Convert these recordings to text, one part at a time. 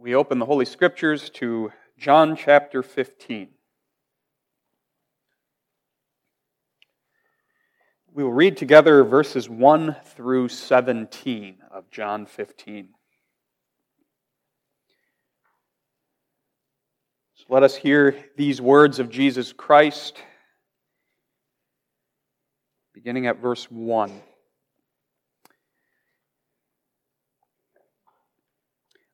we open the Holy Scriptures to John chapter 15. We will read together verses 1 through 17 of John 15. So let us hear these words of Jesus Christ, beginning at verse 1.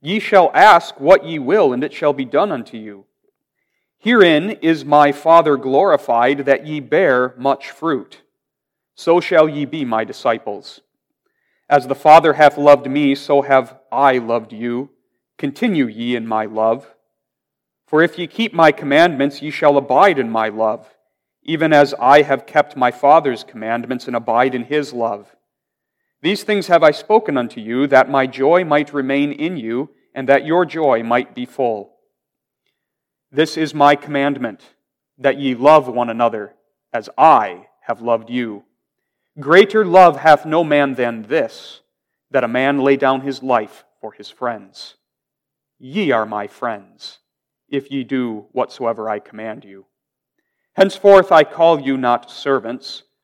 Ye shall ask what ye will, and it shall be done unto you. Herein is my Father glorified, that ye bear much fruit. So shall ye be my disciples. As the Father hath loved me, so have I loved you. Continue ye in my love. For if ye keep my commandments, ye shall abide in my love, even as I have kept my Father's commandments and abide in his love. These things have I spoken unto you, that my joy might remain in you, and that your joy might be full. This is my commandment, that ye love one another, as I have loved you. Greater love hath no man than this, that a man lay down his life for his friends. Ye are my friends, if ye do whatsoever I command you. Henceforth I call you not servants,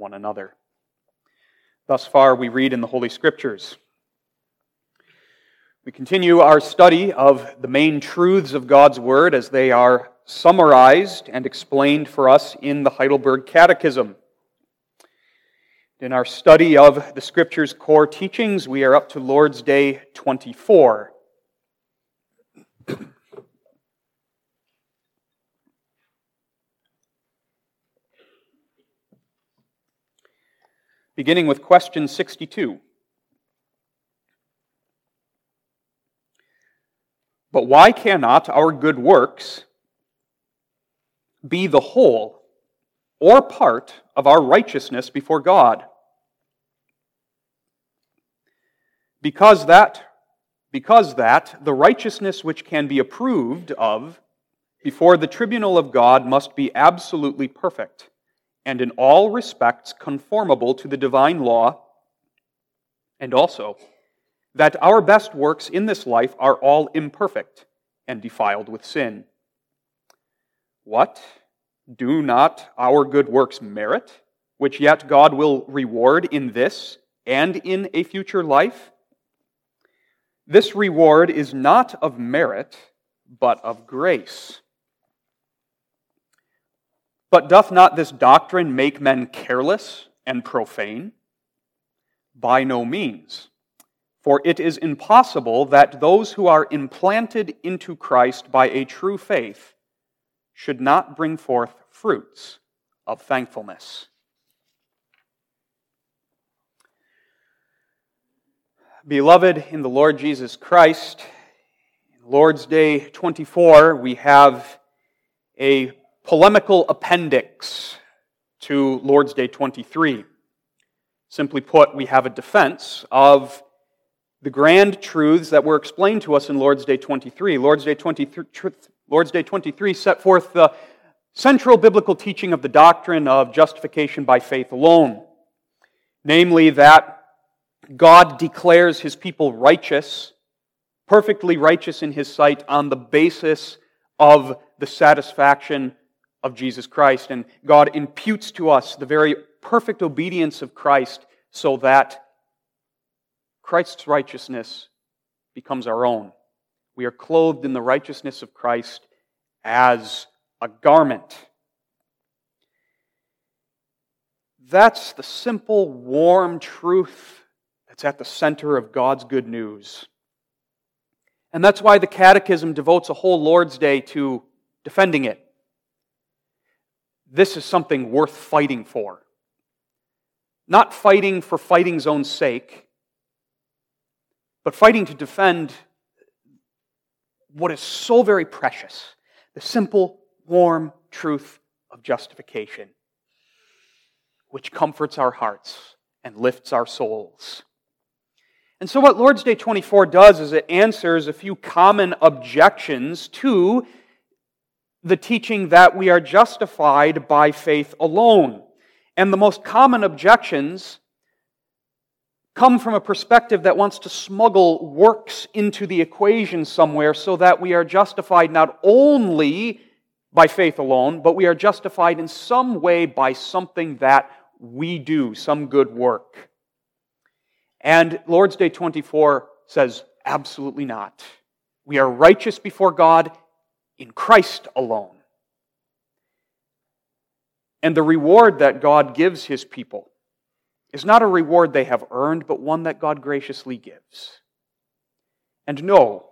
one another. Thus far, we read in the Holy Scriptures. We continue our study of the main truths of God's Word as they are summarized and explained for us in the Heidelberg Catechism. In our study of the Scripture's core teachings, we are up to Lord's Day 24. Beginning with question 62. But why cannot our good works be the whole or part of our righteousness before God? Because that, because that the righteousness which can be approved of before the tribunal of God must be absolutely perfect and in all respects conformable to the divine law, and also that our best works in this life are all imperfect and defiled with sin. What? Do not our good works merit, which yet God will reward in this and in a future life? This reward is not of merit, but of grace. But doth not this doctrine make men careless and profane? By no means. For it is impossible that those who are implanted into Christ by a true faith should not bring forth fruits of thankfulness. Beloved in the Lord Jesus Christ, Lord's Day 24, we have a polemical appendix to Lord's Day 23. Simply put, we have a defense of the grand truths that were explained to us in Lord's Day 23. Lord's Day 23, Lord's Day 23 set forth the central biblical teaching of the doctrine of justification by faith alone, namely that God declares his people righteous, perfectly righteous in his sight, on the basis of the satisfaction of Jesus Christ. And God imputes to us the very perfect obedience of Christ so that Christ's righteousness becomes our own. We are clothed in the righteousness of Christ as a garment. That's the simple, warm truth that's at the center of God's good news. And that's why the Catechism devotes a whole Lord's Day to defending it. This is something worth fighting for. Not fighting for fighting's own sake, but fighting to defend what is so very precious the simple, warm truth of justification, which comforts our hearts and lifts our souls. And so, what Lord's Day 24 does is it answers a few common objections to the teaching that we are justified by faith alone. And the most common objections come from a perspective that wants to smuggle works into the equation somewhere so that we are justified not only by faith alone, but we are justified in some way by something that we do, some good work. And Lord's Day 24 says, absolutely not. We are righteous before God in Christ alone. And the reward that God gives his people is not a reward they have earned, but one that God graciously gives. And no,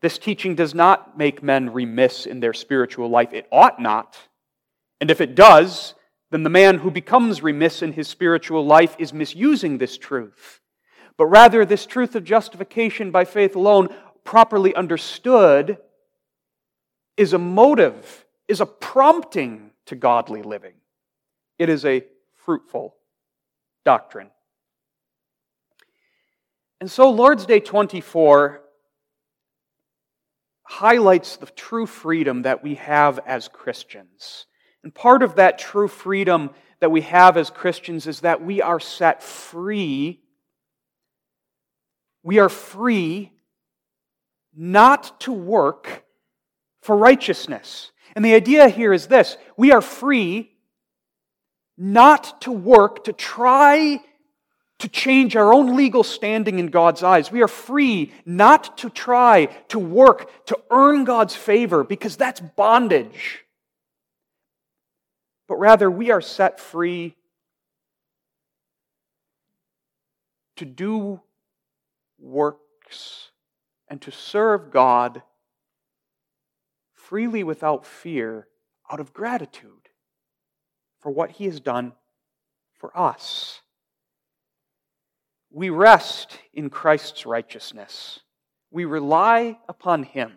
this teaching does not make men remiss in their spiritual life. It ought not. And if it does, then the man who becomes remiss in his spiritual life is misusing this truth. But rather, this truth of justification by faith alone, properly understood, is a motive, is a prompting to godly living. It is a fruitful doctrine. And so, Lord's Day 24 highlights the true freedom that we have as Christians. And part of that true freedom that we have as Christians is that we are set free. We are free not to work for righteousness. And the idea here is this we are free not to work to try to change our own legal standing in God's eyes. We are free not to try to work to earn God's favor because that's bondage. But rather, we are set free to do works and to serve God freely without fear out of gratitude for what He has done for us. We rest in Christ's righteousness. We rely upon Him.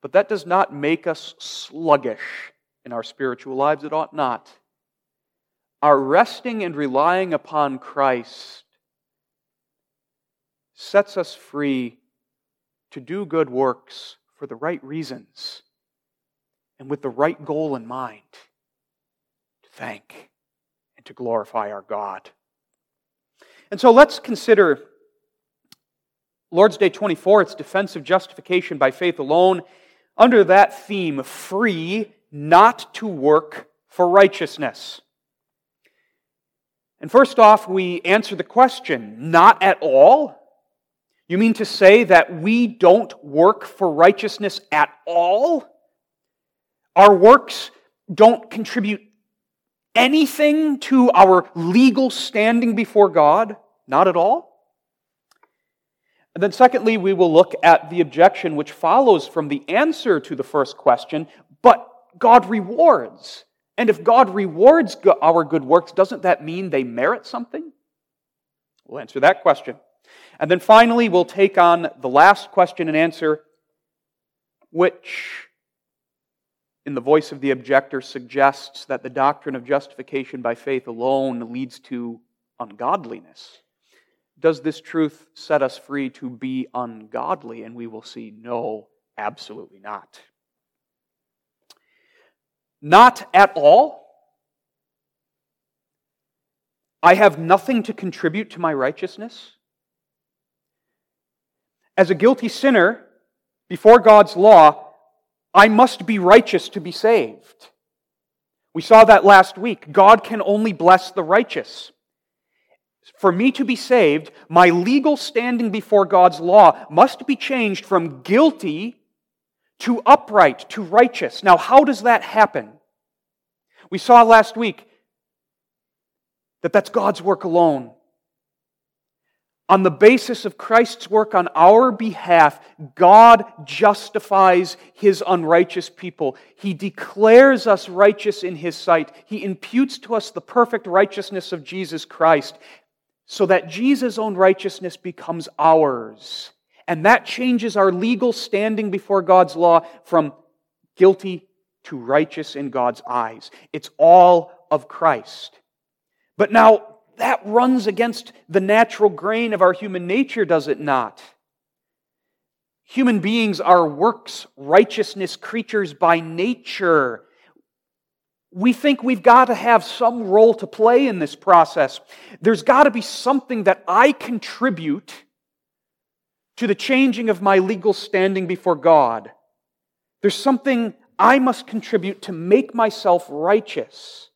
But that does not make us sluggish in our spiritual lives. It ought not. Our resting and relying upon Christ sets us free to do good works for the right reasons and with the right goal in mind to thank and to glorify our God. And so let's consider Lord's Day 24, its defense of justification by faith alone, under that theme free not to work for righteousness. And first off, we answer the question not at all. You mean to say that we don't work for righteousness at all? Our works don't contribute anything to our legal standing before God? Not at all? And then, secondly, we will look at the objection which follows from the answer to the first question but God rewards. And if God rewards our good works, doesn't that mean they merit something? We'll answer that question. And then finally, we'll take on the last question and answer, which, in the voice of the objector, suggests that the doctrine of justification by faith alone leads to ungodliness. does this truth set us free to be ungodly? And we will see no, absolutely not. Not at all. I have nothing to contribute to my righteousness. As a guilty sinner, before God's law, I must be righteous to be saved. We saw that last week. God can only bless the righteous. For me to be saved, my legal standing before God's law must be changed from guilty to upright, to righteous. Now, how does that happen? We saw last week that that's God's work alone. On the basis of Christ's work on our behalf, God justifies his unrighteous people. He declares us righteous in his sight. He imputes to us the perfect righteousness of Jesus Christ so that Jesus' own righteousness becomes ours. And that changes our legal standing before God's law from guilty to righteous in God's eyes. It's all of Christ. But now, that runs against the natural grain of our human nature, does it not? Human beings are works righteousness creatures by nature. We think we've got to have some role to play in this process. There's got to be something that I contribute to the changing of my legal standing before God. There's something I must contribute to make myself righteous.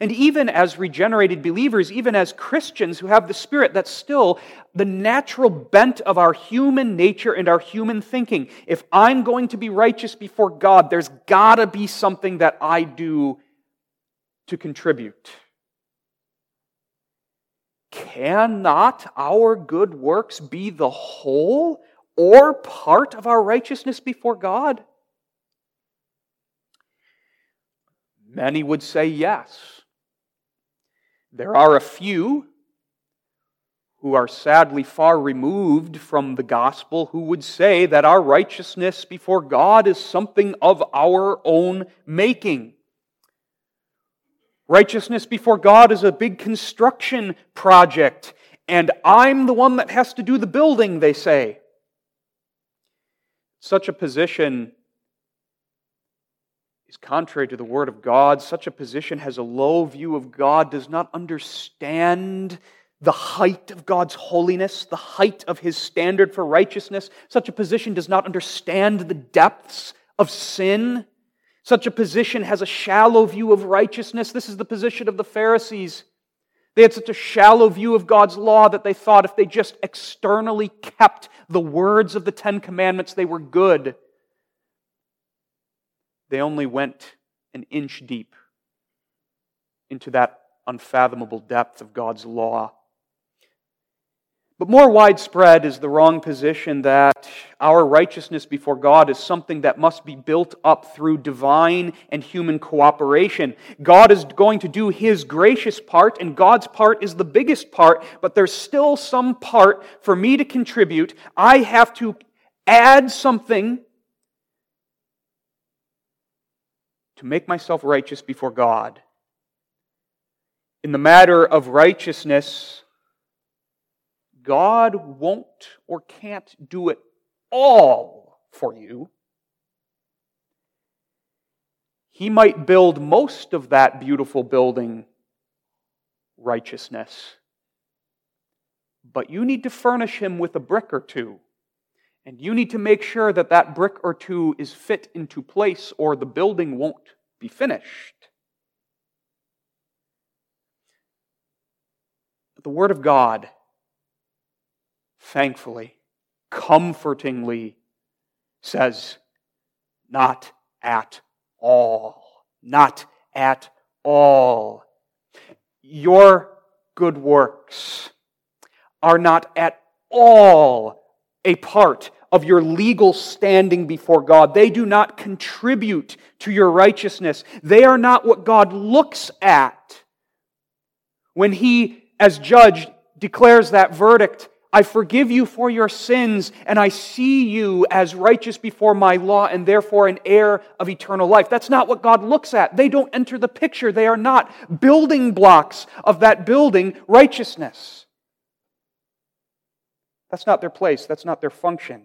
And even as regenerated believers, even as Christians who have the Spirit, that's still the natural bent of our human nature and our human thinking. If I'm going to be righteous before God, there's got to be something that I do to contribute. Cannot our good works be the whole or part of our righteousness before God? Many would say yes. There are a few who are sadly far removed from the gospel who would say that our righteousness before God is something of our own making. Righteousness before God is a big construction project, and I'm the one that has to do the building, they say. Such a position is contrary to the Word of God. Such a position has a low view of God, does not understand the height of God's holiness, the height of His standard for righteousness. Such a position does not understand the depths of sin. Such a position has a shallow view of righteousness. This is the position of the Pharisees. They had such a shallow view of God's law that they thought if they just externally kept the words of the Ten Commandments, they were good they only went an inch deep into that unfathomable depth of God's law. But more widespread is the wrong position that our righteousness before God is something that must be built up through divine and human cooperation. God is going to do His gracious part, and God's part is the biggest part, but there's still some part for me to contribute. I have to add something to make myself righteous before God. In the matter of righteousness, God won't or can't do it all for you. He might build most of that beautiful building, righteousness. But you need to furnish him with a brick or two. And you need to make sure that that brick or two is fit into place, or the building won't be finished. But the Word of God, thankfully, comfortingly says, not at all. Not at all. Your good works are not at all a part of your legal standing before God. They do not contribute to your righteousness. They are not what God looks at when He, as judge, declares that verdict. I forgive you for your sins, and I see you as righteous before my law, and therefore an heir of eternal life. That's not what God looks at. They don't enter the picture. They are not building blocks of that building righteousness. That's not their place, that's not their function.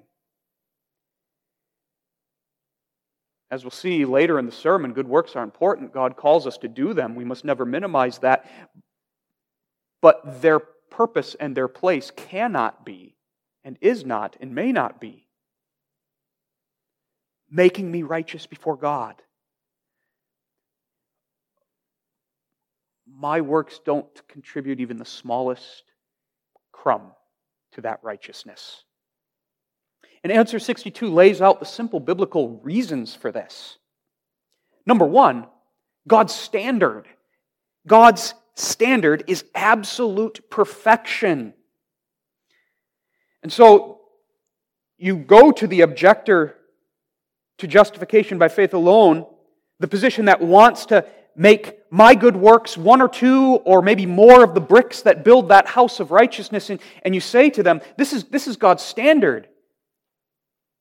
As we'll see later in the sermon, good works are important. God calls us to do them. We must never minimize that. But their purpose and their place cannot be, and is not, and may not be, making me righteous before God. My works don't contribute even the smallest crumb to that righteousness. And answer 62 lays out the simple biblical reasons for this. Number one, God's standard. God's standard is absolute perfection. And so you go to the objector to justification by faith alone, the position that wants to make my good works one or two or maybe more of the bricks that build that house of righteousness, and, and you say to them, this is, this is God's standard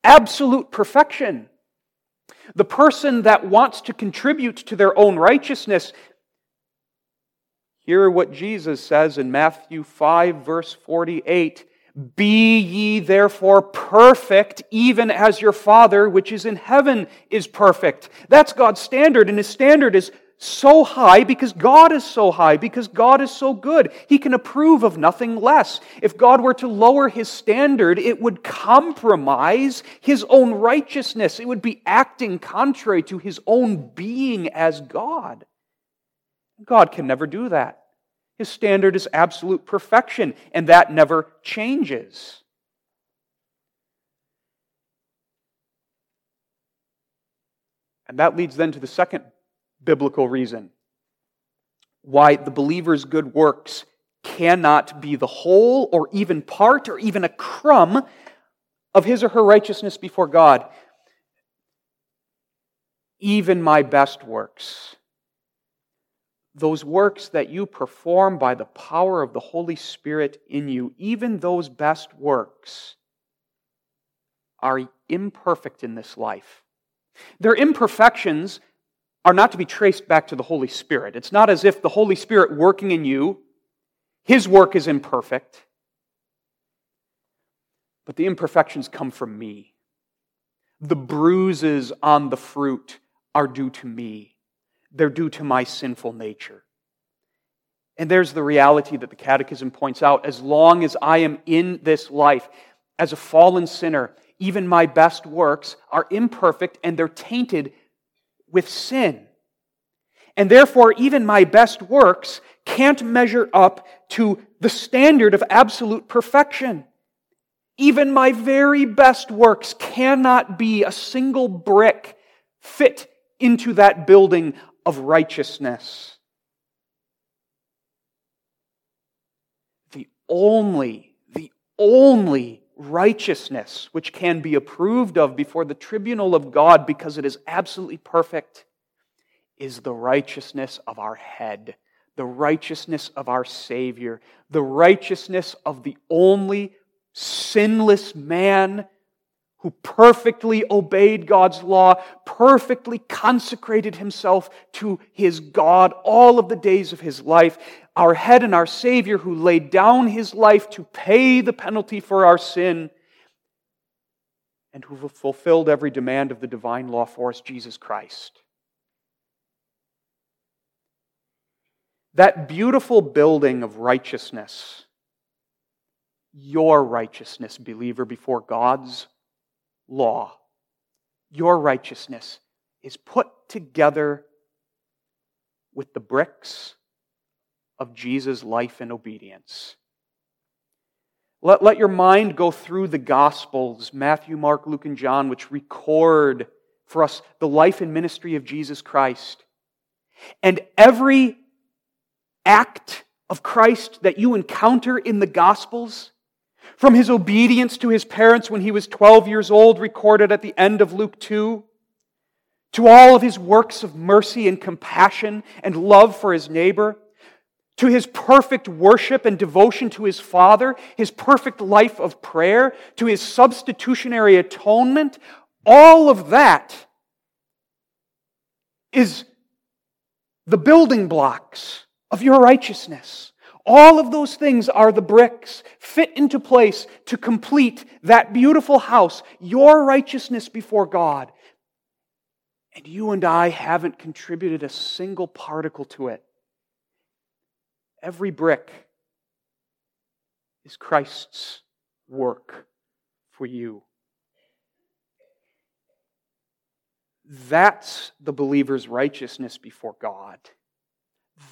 absolute perfection. The person that wants to contribute to their own righteousness, hear what Jesus says in Matthew 5, verse 48 Be ye therefore perfect, even as your Father which is in heaven is perfect. That's God's standard, and His standard is so high because God is so high, because God is so good. He can approve of nothing less. If God were to lower his standard, it would compromise his own righteousness. It would be acting contrary to his own being as God. God can never do that. His standard is absolute perfection, and that never changes. And that leads then to the second biblical reason why the believer's good works cannot be the whole or even part or even a crumb of his or her righteousness before God. Even my best works, those works that you perform by the power of the Holy Spirit in you, even those best works are imperfect in this life. Their imperfections are not to be traced back to the Holy Spirit. It's not as if the Holy Spirit working in you, his work is imperfect, but the imperfections come from me. The bruises on the fruit are due to me, they're due to my sinful nature. And there's the reality that the Catechism points out as long as I am in this life as a fallen sinner, even my best works are imperfect and they're tainted with sin. And therefore, even my best works can't measure up to the standard of absolute perfection. Even my very best works cannot be a single brick fit into that building of righteousness. The only, the only righteousness which can be approved of before the tribunal of God because it is absolutely perfect is the righteousness of our head, the righteousness of our Savior, the righteousness of the only sinless man who perfectly obeyed God's law, perfectly consecrated himself to his God all of the days of his life, our head and our Savior who laid down his life to pay the penalty for our sin, and who fulfilled every demand of the divine law for us, Jesus Christ. That beautiful building of righteousness, your righteousness, believer, before God's law, your righteousness is put together with the bricks of Jesus' life and obedience. Let, let your mind go through the Gospels Matthew, Mark, Luke, and John, which record for us the life and ministry of Jesus Christ. And every act of Christ that you encounter in the Gospels from his obedience to his parents when he was 12 years old, recorded at the end of Luke 2, to all of his works of mercy and compassion and love for his neighbor, to his perfect worship and devotion to his Father, his perfect life of prayer, to his substitutionary atonement, all of that is the building blocks of your righteousness. All of those things are the bricks fit into place to complete that beautiful house, your righteousness before God. And you and I haven't contributed a single particle to it. Every brick is Christ's work for you. That's the believer's righteousness before God.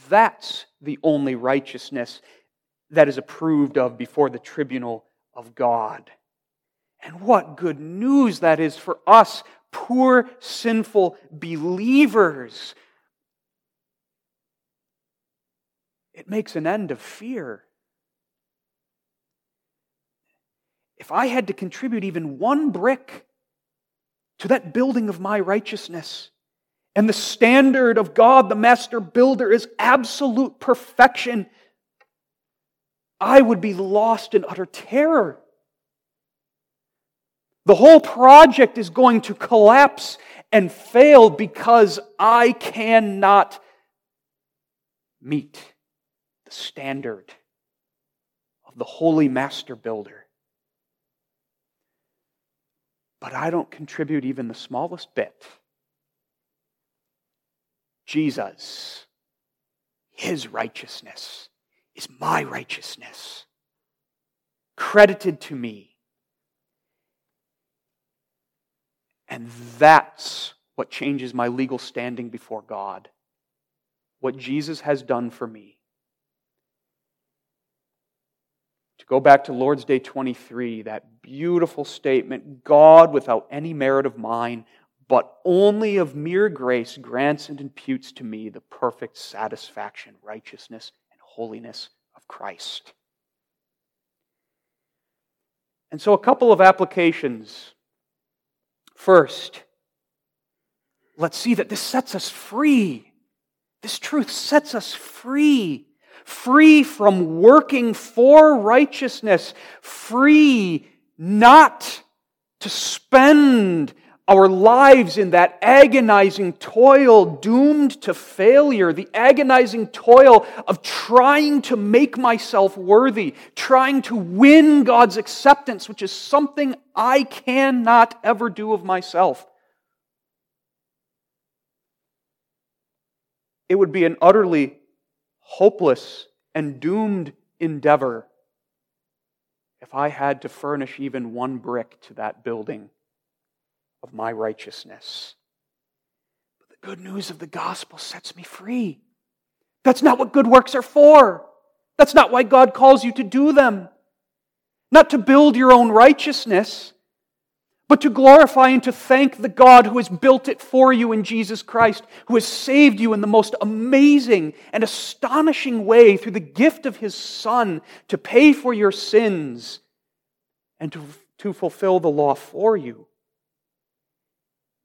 That's the only righteousness that is approved of before the tribunal of God. And what good news that is for us, poor, sinful believers. It makes an end of fear. If I had to contribute even one brick to that building of my righteousness, and the standard of God, the master builder, is absolute perfection, I would be lost in utter terror. The whole project is going to collapse and fail because I cannot meet the standard of the holy master builder. But I don't contribute even the smallest bit Jesus, his righteousness, is my righteousness, credited to me. And that's what changes my legal standing before God. What Jesus has done for me. To go back to Lord's Day 23, that beautiful statement God, without any merit of mine, but only of mere grace grants and imputes to me the perfect satisfaction, righteousness, and holiness of Christ. And so, a couple of applications. First, let's see that this sets us free. This truth sets us free. Free from working for righteousness. Free not to spend our lives in that agonizing toil doomed to failure, the agonizing toil of trying to make myself worthy, trying to win God's acceptance, which is something I cannot ever do of myself. It would be an utterly hopeless and doomed endeavor if I had to furnish even one brick to that building of my righteousness. But the good news of the gospel sets me free. That's not what good works are for. That's not why God calls you to do them. Not to build your own righteousness, but to glorify and to thank the God who has built it for you in Jesus Christ, who has saved you in the most amazing and astonishing way through the gift of his Son to pay for your sins and to, to fulfill the law for you.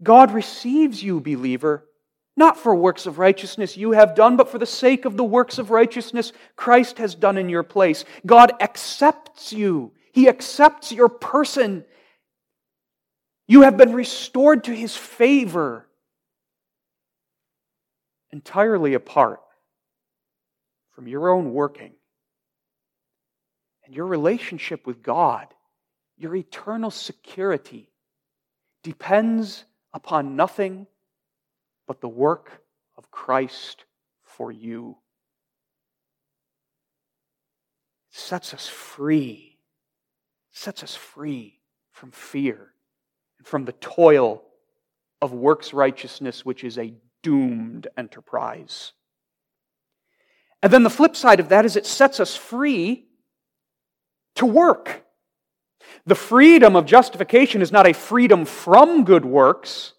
God receives you, believer, not for works of righteousness you have done, but for the sake of the works of righteousness Christ has done in your place. God accepts you, He accepts your person. You have been restored to His favor entirely apart from your own working. And your relationship with God, your eternal security, depends upon nothing but the work of Christ for you. It sets us free, it sets us free from fear and from the toil of works righteousness, which is a doomed enterprise. And then the flip side of that is it sets us free to work. The freedom of justification is not a freedom from good works.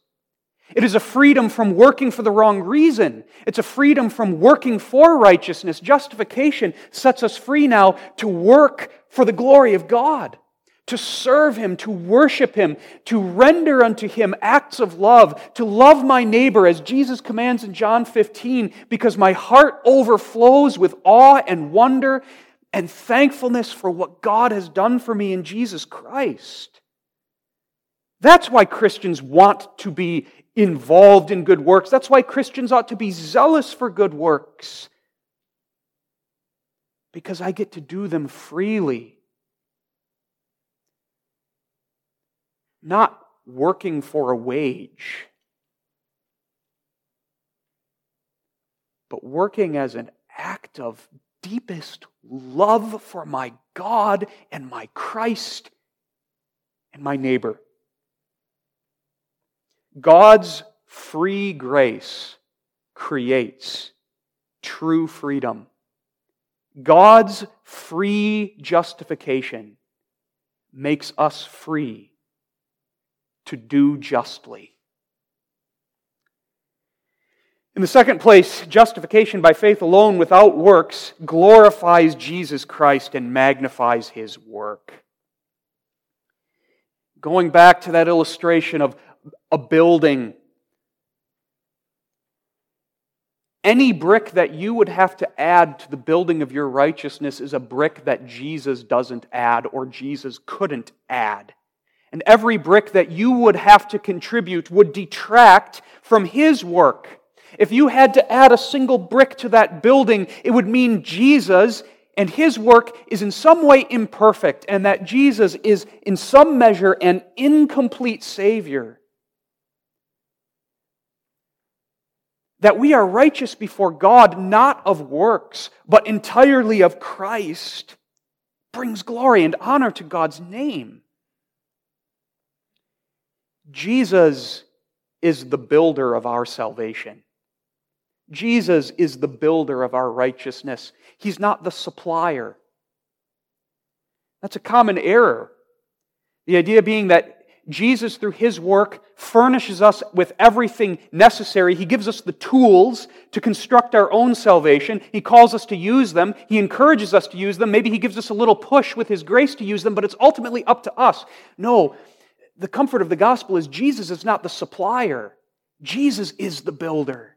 It is a freedom from working for the wrong reason. It's a freedom from working for righteousness. Justification sets us free now to work for the glory of God, to serve Him, to worship Him, to render unto Him acts of love, to love my neighbor as Jesus commands in John 15, because my heart overflows with awe and wonder and thankfulness for what God has done for me in Jesus Christ. That's why Christians want to be involved in good works. That's why Christians ought to be zealous for good works. because I get to do them freely. Not working for a wage, but working as an act of deepest love for my God and my Christ and my neighbor. God's free grace creates true freedom. God's free justification makes us free to do justly. In the second place, justification by faith alone without works glorifies Jesus Christ and magnifies his work. Going back to that illustration of a building, any brick that you would have to add to the building of your righteousness is a brick that Jesus doesn't add or Jesus couldn't add. And every brick that you would have to contribute would detract from his work. If you had to add a single brick to that building, it would mean Jesus and his work is in some way imperfect, and that Jesus is in some measure an incomplete Savior. That we are righteous before God not of works, but entirely of Christ, brings glory and honor to God's name. Jesus is the builder of our salvation. Jesus is the builder of our righteousness. He's not the supplier. That's a common error. The idea being that Jesus, through his work, furnishes us with everything necessary. He gives us the tools to construct our own salvation. He calls us to use them. He encourages us to use them. Maybe he gives us a little push with his grace to use them, but it's ultimately up to us. No, the comfort of the gospel is Jesus is not the supplier, Jesus is the builder.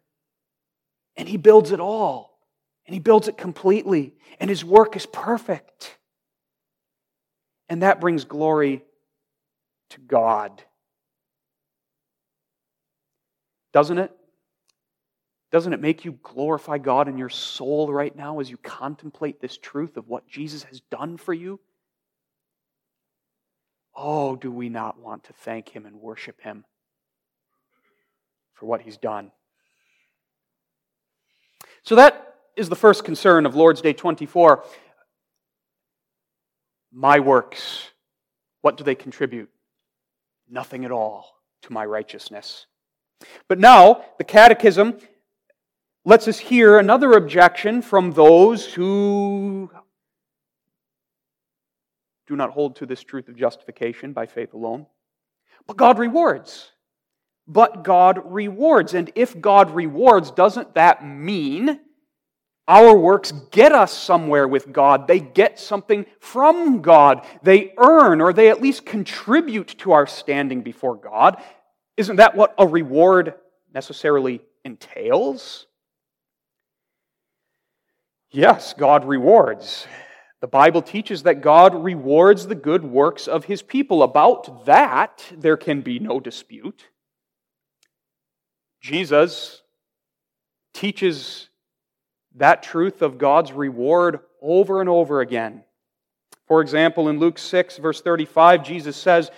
And he builds it all. And he builds it completely. And his work is perfect. And that brings glory to God. Doesn't it? Doesn't it make you glorify God in your soul right now as you contemplate this truth of what Jesus has done for you? Oh, do we not want to thank Him and worship Him for what He's done? So that is the first concern of Lord's Day 24. My works, what do they contribute? Nothing at all to my righteousness. But now, the Catechism lets us hear another objection from those who do not hold to this truth of justification by faith alone. But God rewards but God rewards. And if God rewards, doesn't that mean our works get us somewhere with God? They get something from God. They earn or they at least contribute to our standing before God. Isn't that what a reward necessarily entails? Yes, God rewards. The Bible teaches that God rewards the good works of his people. About that, there can be no dispute. Jesus teaches that truth of God's reward over and over again. For example, in Luke 6, verse 35, Jesus says,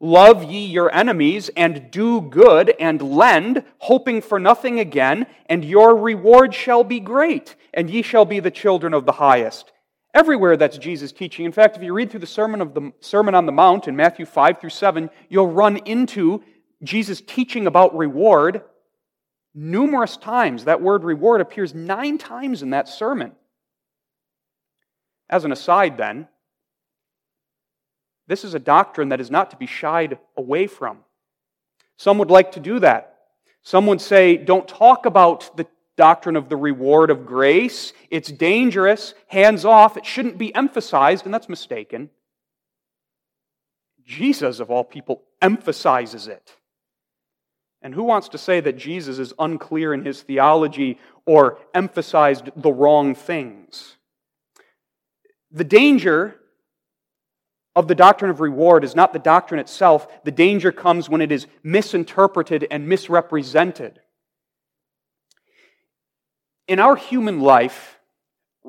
Love ye your enemies, and do good, and lend, hoping for nothing again, and your reward shall be great, and ye shall be the children of the highest. Everywhere that's Jesus' teaching. In fact, if you read through the Sermon, of the, Sermon on the Mount in Matthew 5 through 7, you'll run into Jesus teaching about reward numerous times. That word reward appears nine times in that sermon. As an aside, then, this is a doctrine that is not to be shied away from. Some would like to do that. Some would say, don't talk about the doctrine of the reward of grace. It's dangerous, hands off, it shouldn't be emphasized, and that's mistaken. Jesus, of all people, emphasizes it. And who wants to say that Jesus is unclear in his theology or emphasized the wrong things? The danger of the doctrine of reward is not the doctrine itself. The danger comes when it is misinterpreted and misrepresented. In our human life,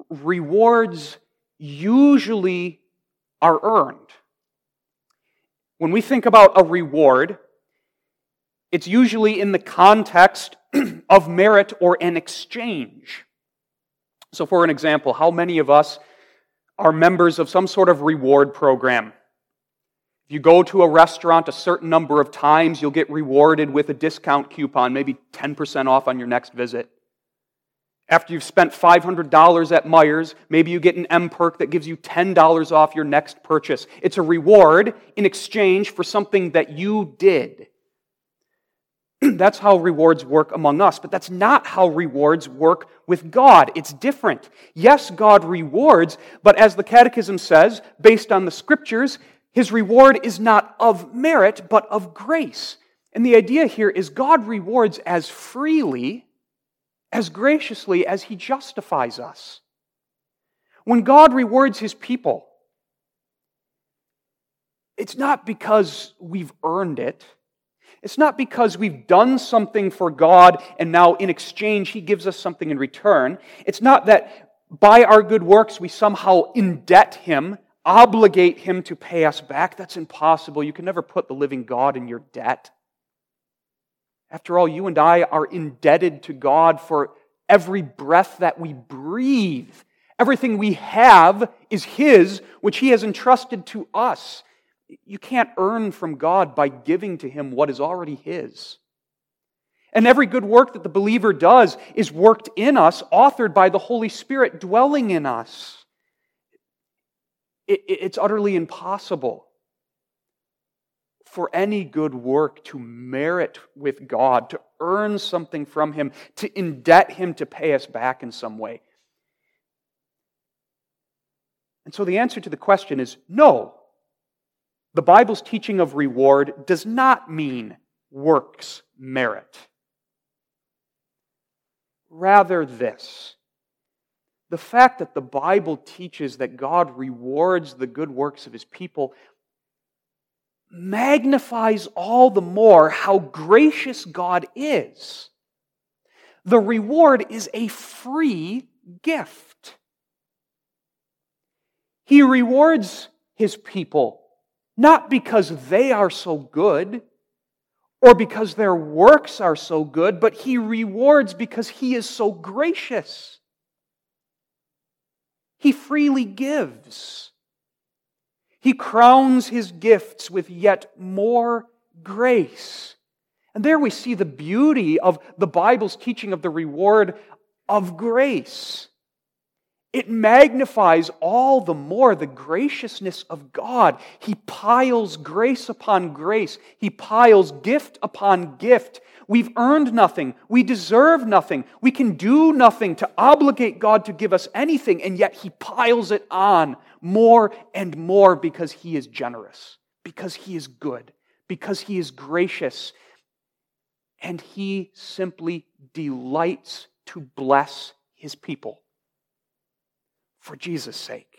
rewards usually are earned. When we think about a reward, it's usually in the context of merit or an exchange. So, for an example, how many of us are members of some sort of reward program? If you go to a restaurant a certain number of times, you'll get rewarded with a discount coupon, maybe 10% off on your next visit. After you've spent $500 at Meijer's, maybe you get an mPerk that gives you $10 off your next purchase. It's a reward in exchange for something that you did. that's how rewards work among us, but that's not how rewards work with God. It's different. Yes, God rewards, but as the Catechism says, based on the scriptures, his reward is not of merit, but of grace. And the idea here is God rewards as freely as graciously as He justifies us. When God rewards His people, it's not because we've earned it. It's not because we've done something for God and now in exchange He gives us something in return. It's not that by our good works we somehow indebt Him, obligate Him to pay us back. That's impossible. You can never put the living God in your debt. After all, you and I are indebted to God for every breath that we breathe. Everything we have is His, which He has entrusted to us. You can't earn from God by giving to Him what is already His. And every good work that the believer does is worked in us, authored by the Holy Spirit dwelling in us. It's utterly impossible for any good work to merit with God, to earn something from Him, to indebt Him to pay us back in some way. And so the answer to the question is no. The Bible's teaching of reward does not mean works merit. Rather, this the fact that the Bible teaches that God rewards the good works of his people magnifies all the more how gracious God is. The reward is a free gift. He rewards his people not because they are so good or because their works are so good, but he rewards because he is so gracious. He freely gives. He crowns his gifts with yet more grace. And there we see the beauty of the Bible's teaching of the reward of grace. It magnifies all the more the graciousness of God. He piles grace upon grace, He piles gift upon gift. We've earned nothing. We deserve nothing. We can do nothing to obligate God to give us anything, and yet He piles it on more and more because He is generous, because He is good, because He is gracious, and He simply delights to bless His people for Jesus' sake.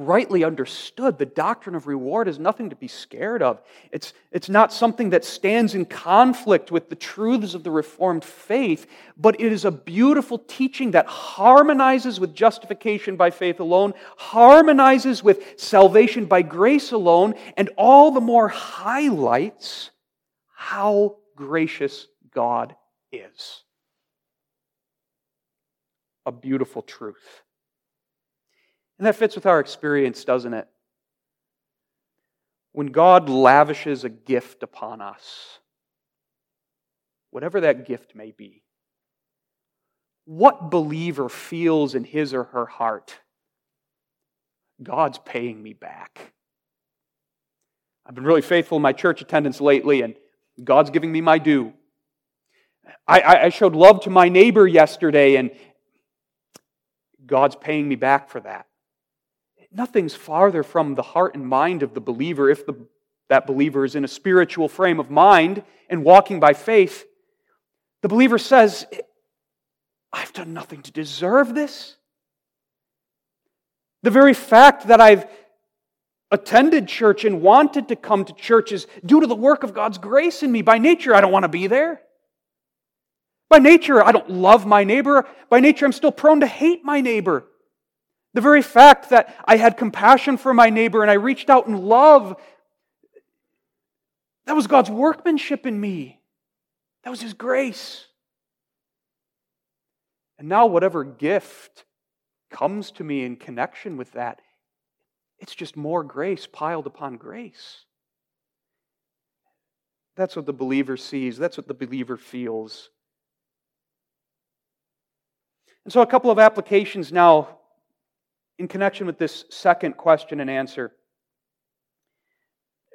rightly understood, the doctrine of reward is nothing to be scared of. It's, it's not something that stands in conflict with the truths of the Reformed faith, but it is a beautiful teaching that harmonizes with justification by faith alone, harmonizes with salvation by grace alone, and all the more highlights how gracious God is. A beautiful truth. And that fits with our experience, doesn't it? When God lavishes a gift upon us, whatever that gift may be, what believer feels in his or her heart? God's paying me back. I've been really faithful in my church attendance lately, and God's giving me my due. I, I, showed love to my neighbor yesterday, and God's paying me back for that nothing's farther from the heart and mind of the believer if the, that believer is in a spiritual frame of mind and walking by faith. The believer says, I've done nothing to deserve this. The very fact that I've attended church and wanted to come to church is due to the work of God's grace in me. By nature, I don't want to be there. By nature, I don't love my neighbor. By nature, I'm still prone to hate my neighbor. The very fact that I had compassion for my neighbor and I reached out in love, that was God's workmanship in me. That was His grace. And now, whatever gift comes to me in connection with that, it's just more grace piled upon grace. That's what the believer sees, that's what the believer feels. And so, a couple of applications now in connection with this second question and answer.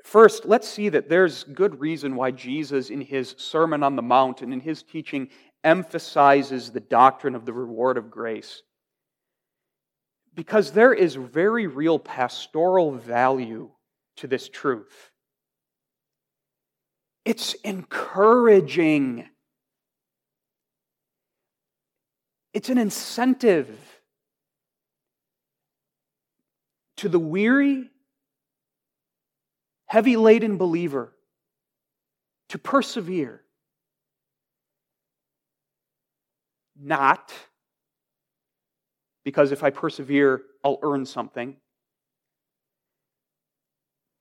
First, let's see that there's good reason why Jesus, in his Sermon on the Mount and in his teaching, emphasizes the doctrine of the reward of grace. Because there is very real pastoral value to this truth. It's encouraging. It's an incentive to the weary, heavy laden believer to persevere. Not because if I persevere, I'll earn something,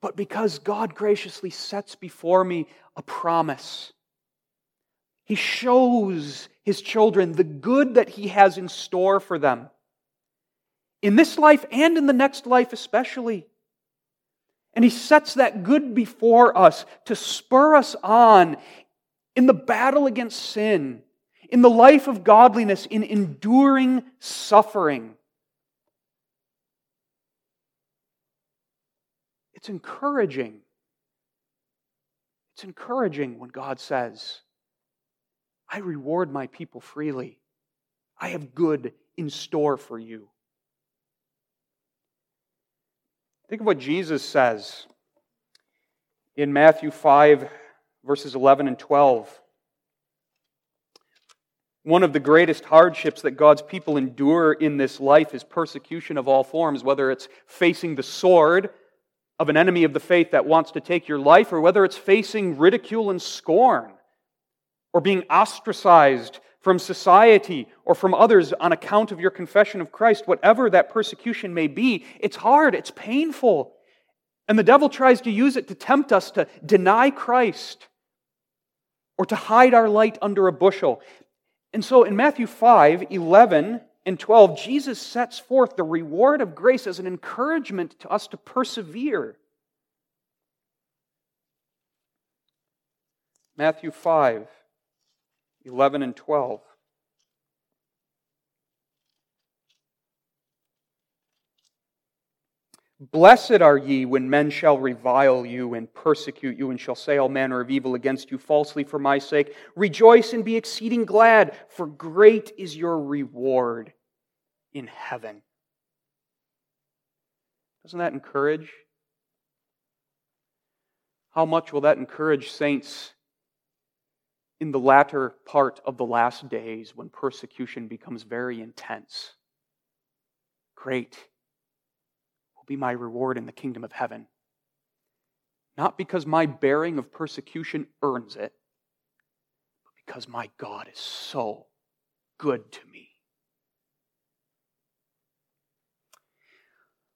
but because God graciously sets before me a promise. He shows his children the good that he has in store for them in this life and in the next life, especially. And He sets that good before us to spur us on in the battle against sin, in the life of godliness, in enduring suffering. It's encouraging. It's encouraging when God says, I reward my people freely. I have good in store for you. Think of what Jesus says in Matthew 5, verses 11 and 12. One of the greatest hardships that God's people endure in this life is persecution of all forms, whether it's facing the sword of an enemy of the faith that wants to take your life, or whether it's facing ridicule and scorn, or being ostracized from society or from others on account of your confession of Christ, whatever that persecution may be, it's hard, it's painful. And the devil tries to use it to tempt us to deny Christ or to hide our light under a bushel. And so in Matthew 5 11 and 12, Jesus sets forth the reward of grace as an encouragement to us to persevere. Matthew 5 11 and 12. Blessed are ye when men shall revile you and persecute you and shall say all manner of evil against you falsely for my sake. Rejoice and be exceeding glad, for great is your reward in heaven. Doesn't that encourage? How much will that encourage saints in the latter part of the last days when persecution becomes very intense. Great will be my reward in the kingdom of heaven. Not because my bearing of persecution earns it, but because my God is so good to me.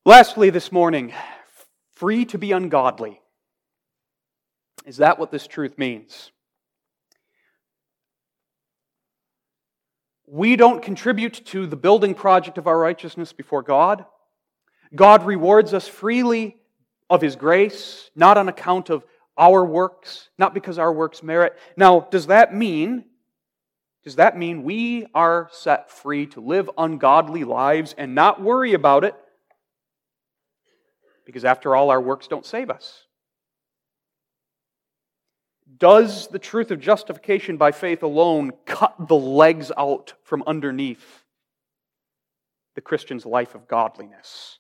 Lastly, this morning, free to be ungodly. Is that what this truth means? We don't contribute to the building project of our righteousness before God. God rewards us freely of His grace, not on account of our works, not because our works merit. Now, does that mean does that mean we are set free to live ungodly lives and not worry about it? Because after all, our works don't save us. Does the truth of justification by faith alone cut the legs out from underneath the Christian's life of godliness?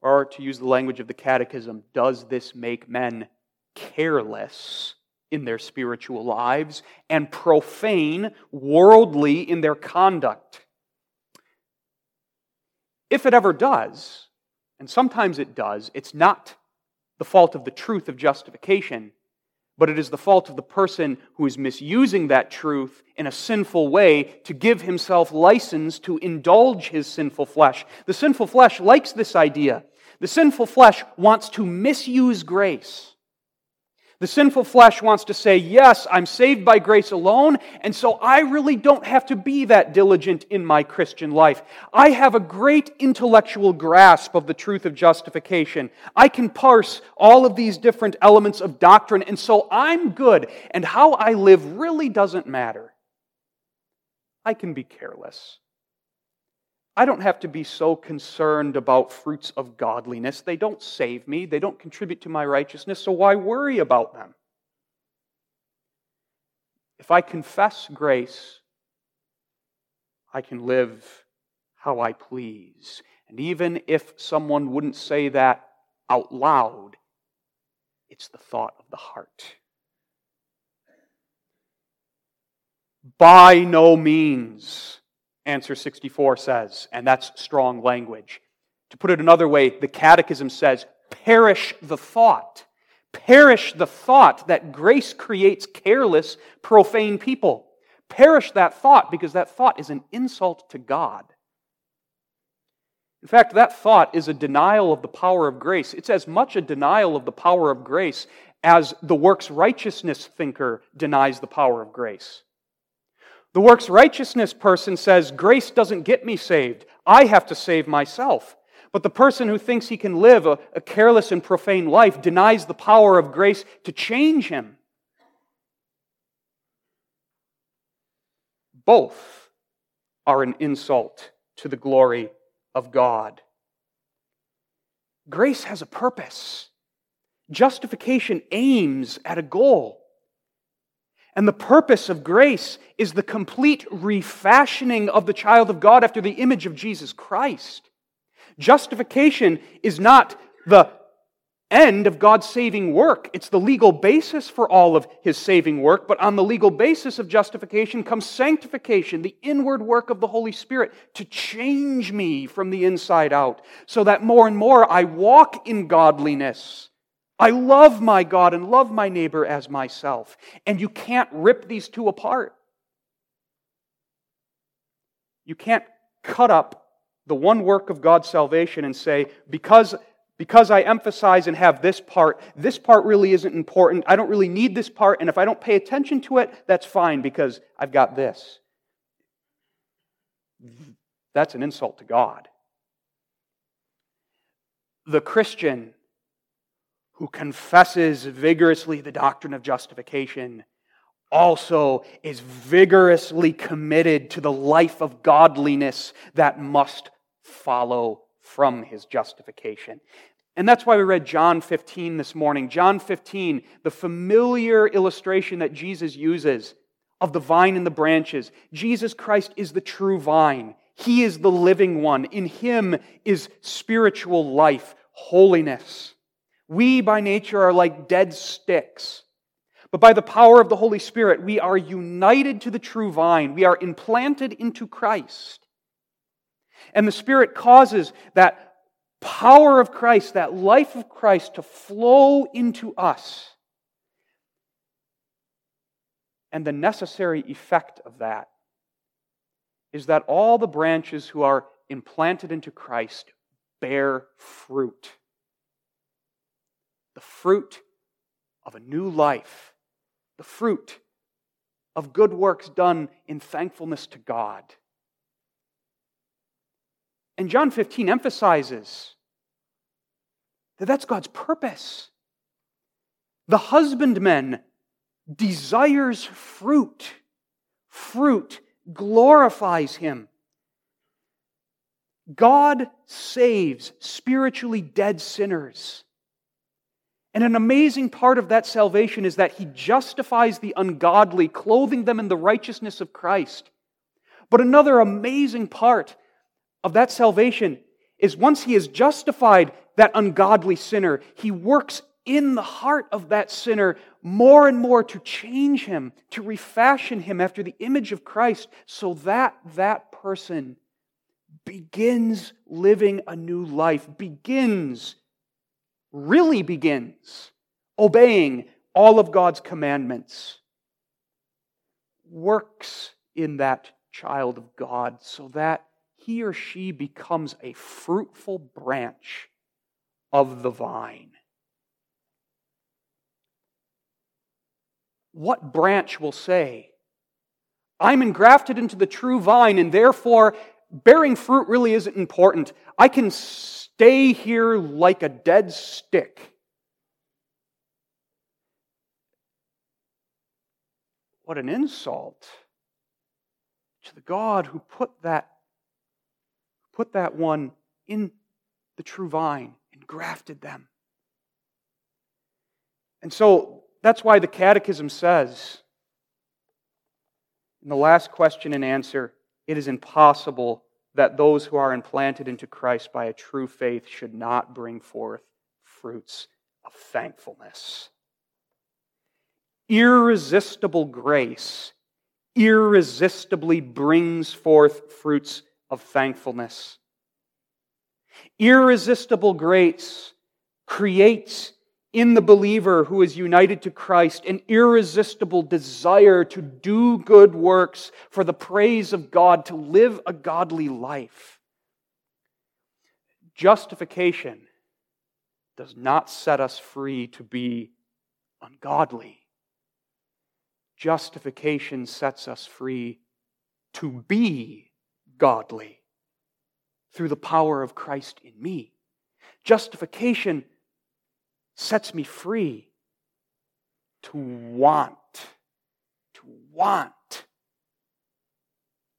Or, to use the language of the Catechism, does this make men careless in their spiritual lives and profane, worldly in their conduct? If it ever does, and sometimes it does, it's not the fault of the truth of justification, but it is the fault of the person who is misusing that truth in a sinful way to give himself license to indulge his sinful flesh. The sinful flesh likes this idea. The sinful flesh wants to misuse grace. The sinful flesh wants to say, Yes, I'm saved by grace alone, and so I really don't have to be that diligent in my Christian life. I have a great intellectual grasp of the truth of justification. I can parse all of these different elements of doctrine, and so I'm good, and how I live really doesn't matter. I can be careless. I don't have to be so concerned about fruits of godliness. They don't save me, they don't contribute to my righteousness, so why worry about them? If I confess grace, I can live how I please. And even if someone wouldn't say that out loud, it's the thought of the heart. By no means Answer 64 says, and that's strong language. To put it another way, the Catechism says, perish the thought. Perish the thought that grace creates careless, profane people. Perish that thought because that thought is an insult to God. In fact, that thought is a denial of the power of grace. It's as much a denial of the power of grace as the works righteousness thinker denies the power of grace. The works righteousness person says, Grace doesn't get me saved. I have to save myself. But the person who thinks he can live a, a, careless and profane life denies the power of grace to change him. Both are an insult to the glory of God. Grace has a purpose. Justification aims at a goal. And the purpose of grace is the complete refashioning of the child of God after the image of Jesus Christ. Justification is not the end of God's saving work. It's the legal basis for all of his saving work, but on the legal basis of justification comes sanctification, the inward work of the Holy Spirit to change me from the inside out, so that more and more I walk in godliness I love my God and love my neighbor as myself. And you can't rip these two apart. You can't cut up the one work of God's salvation and say, because, because I emphasize and have this part, this part really isn't important. I don't really need this part. And if I don't pay attention to it, that's fine because I've got this. That's an insult to God. The Christian who confesses vigorously the doctrine of justification also is vigorously committed to the life of godliness that must follow from his justification. And that's why we read John 15 this morning. John 15, the familiar illustration that Jesus uses of the vine and the branches. Jesus Christ is the true vine. He is the living one. In him is spiritual life, holiness. We by nature are like dead sticks. But by the power of the Holy Spirit, we are united to the true vine. We are implanted into Christ. And the Spirit causes that power of Christ, that life of Christ, to flow into us. And the necessary effect of that is that all the branches who are implanted into Christ bear fruit the fruit of a new life, the fruit of good works done in thankfulness to God. And John 15 emphasizes that that's God's purpose. The husbandman desires fruit. Fruit glorifies him. God saves spiritually dead sinners and an amazing part of that salvation is that he justifies the ungodly, clothing them in the righteousness of Christ. But another amazing part of that salvation is once he has justified that ungodly sinner, he works in the heart of that sinner more and more to change him, to refashion him after the image of Christ, so that that person begins living a new life, begins really begins obeying all of God's commandments, works in that child of God so that he or she becomes a fruitful branch of the vine. What branch will say, I'm engrafted into the true vine, and therefore bearing fruit really isn't important. I can stay here like a dead stick. What an insult to the God who put that, put that one in the true vine and grafted them. And so that's why the Catechism says in the last question and answer it is impossible that those who are implanted into Christ by a true faith should not bring forth fruits of thankfulness. Irresistible grace irresistibly brings forth fruits of thankfulness. Irresistible grace creates in the believer who is united to Christ an irresistible desire to do good works for the praise of God, to live a godly life. Justification does not set us free to be ungodly. Justification sets us free to be godly through the power of Christ in me. Justification sets me free to want, to want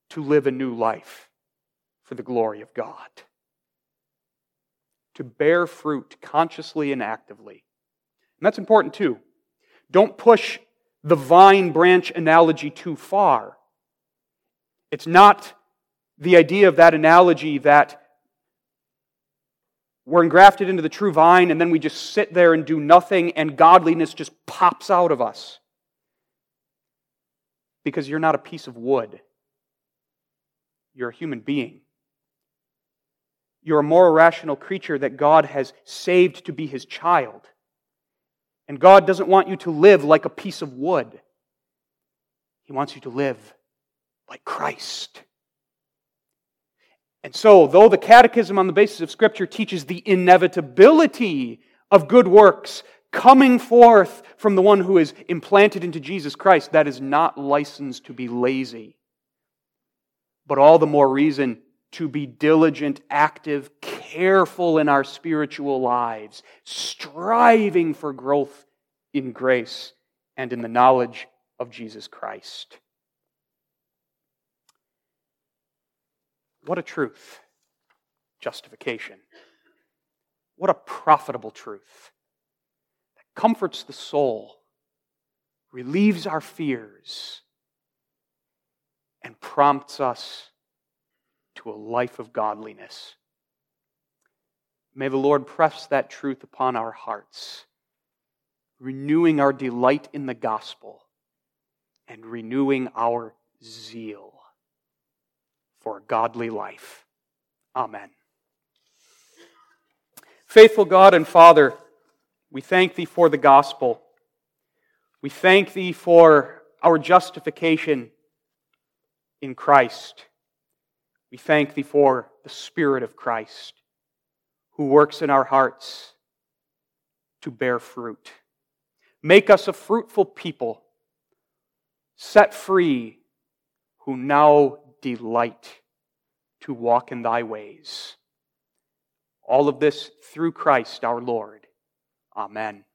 to live a new life for the glory of God. To bear fruit consciously and actively. And that's important too. Don't push the vine branch analogy too far. It's not the idea of that analogy that we're engrafted into the true vine, and then we just sit there and do nothing, and godliness just pops out of us. Because you're not a piece of wood, you're a human being. You're a more rational creature that God has saved to be his child. And God doesn't want you to live like a piece of wood. He wants you to live like Christ. And so, though the Catechism on the basis of Scripture teaches the inevitability of good works coming forth from the one who is implanted into Jesus Christ, that is not license to be lazy, but all the more reason to be diligent, active, careful in our spiritual lives, striving for growth in grace and in the knowledge of Jesus Christ. What a truth. Justification. What a profitable truth that comforts the soul, relieves our fears, and prompts us to a life of godliness. May the Lord press that truth upon our hearts, renewing our delight in the gospel and renewing our zeal for godly life. Amen. Faithful God and Father, we thank Thee for the gospel. We thank Thee for our justification in Christ. We thank Thee for the Spirit of Christ who works in our hearts to bear fruit. Make us a fruitful people, set free, who now delight to walk in thy ways. All of this through Christ our Lord. Amen.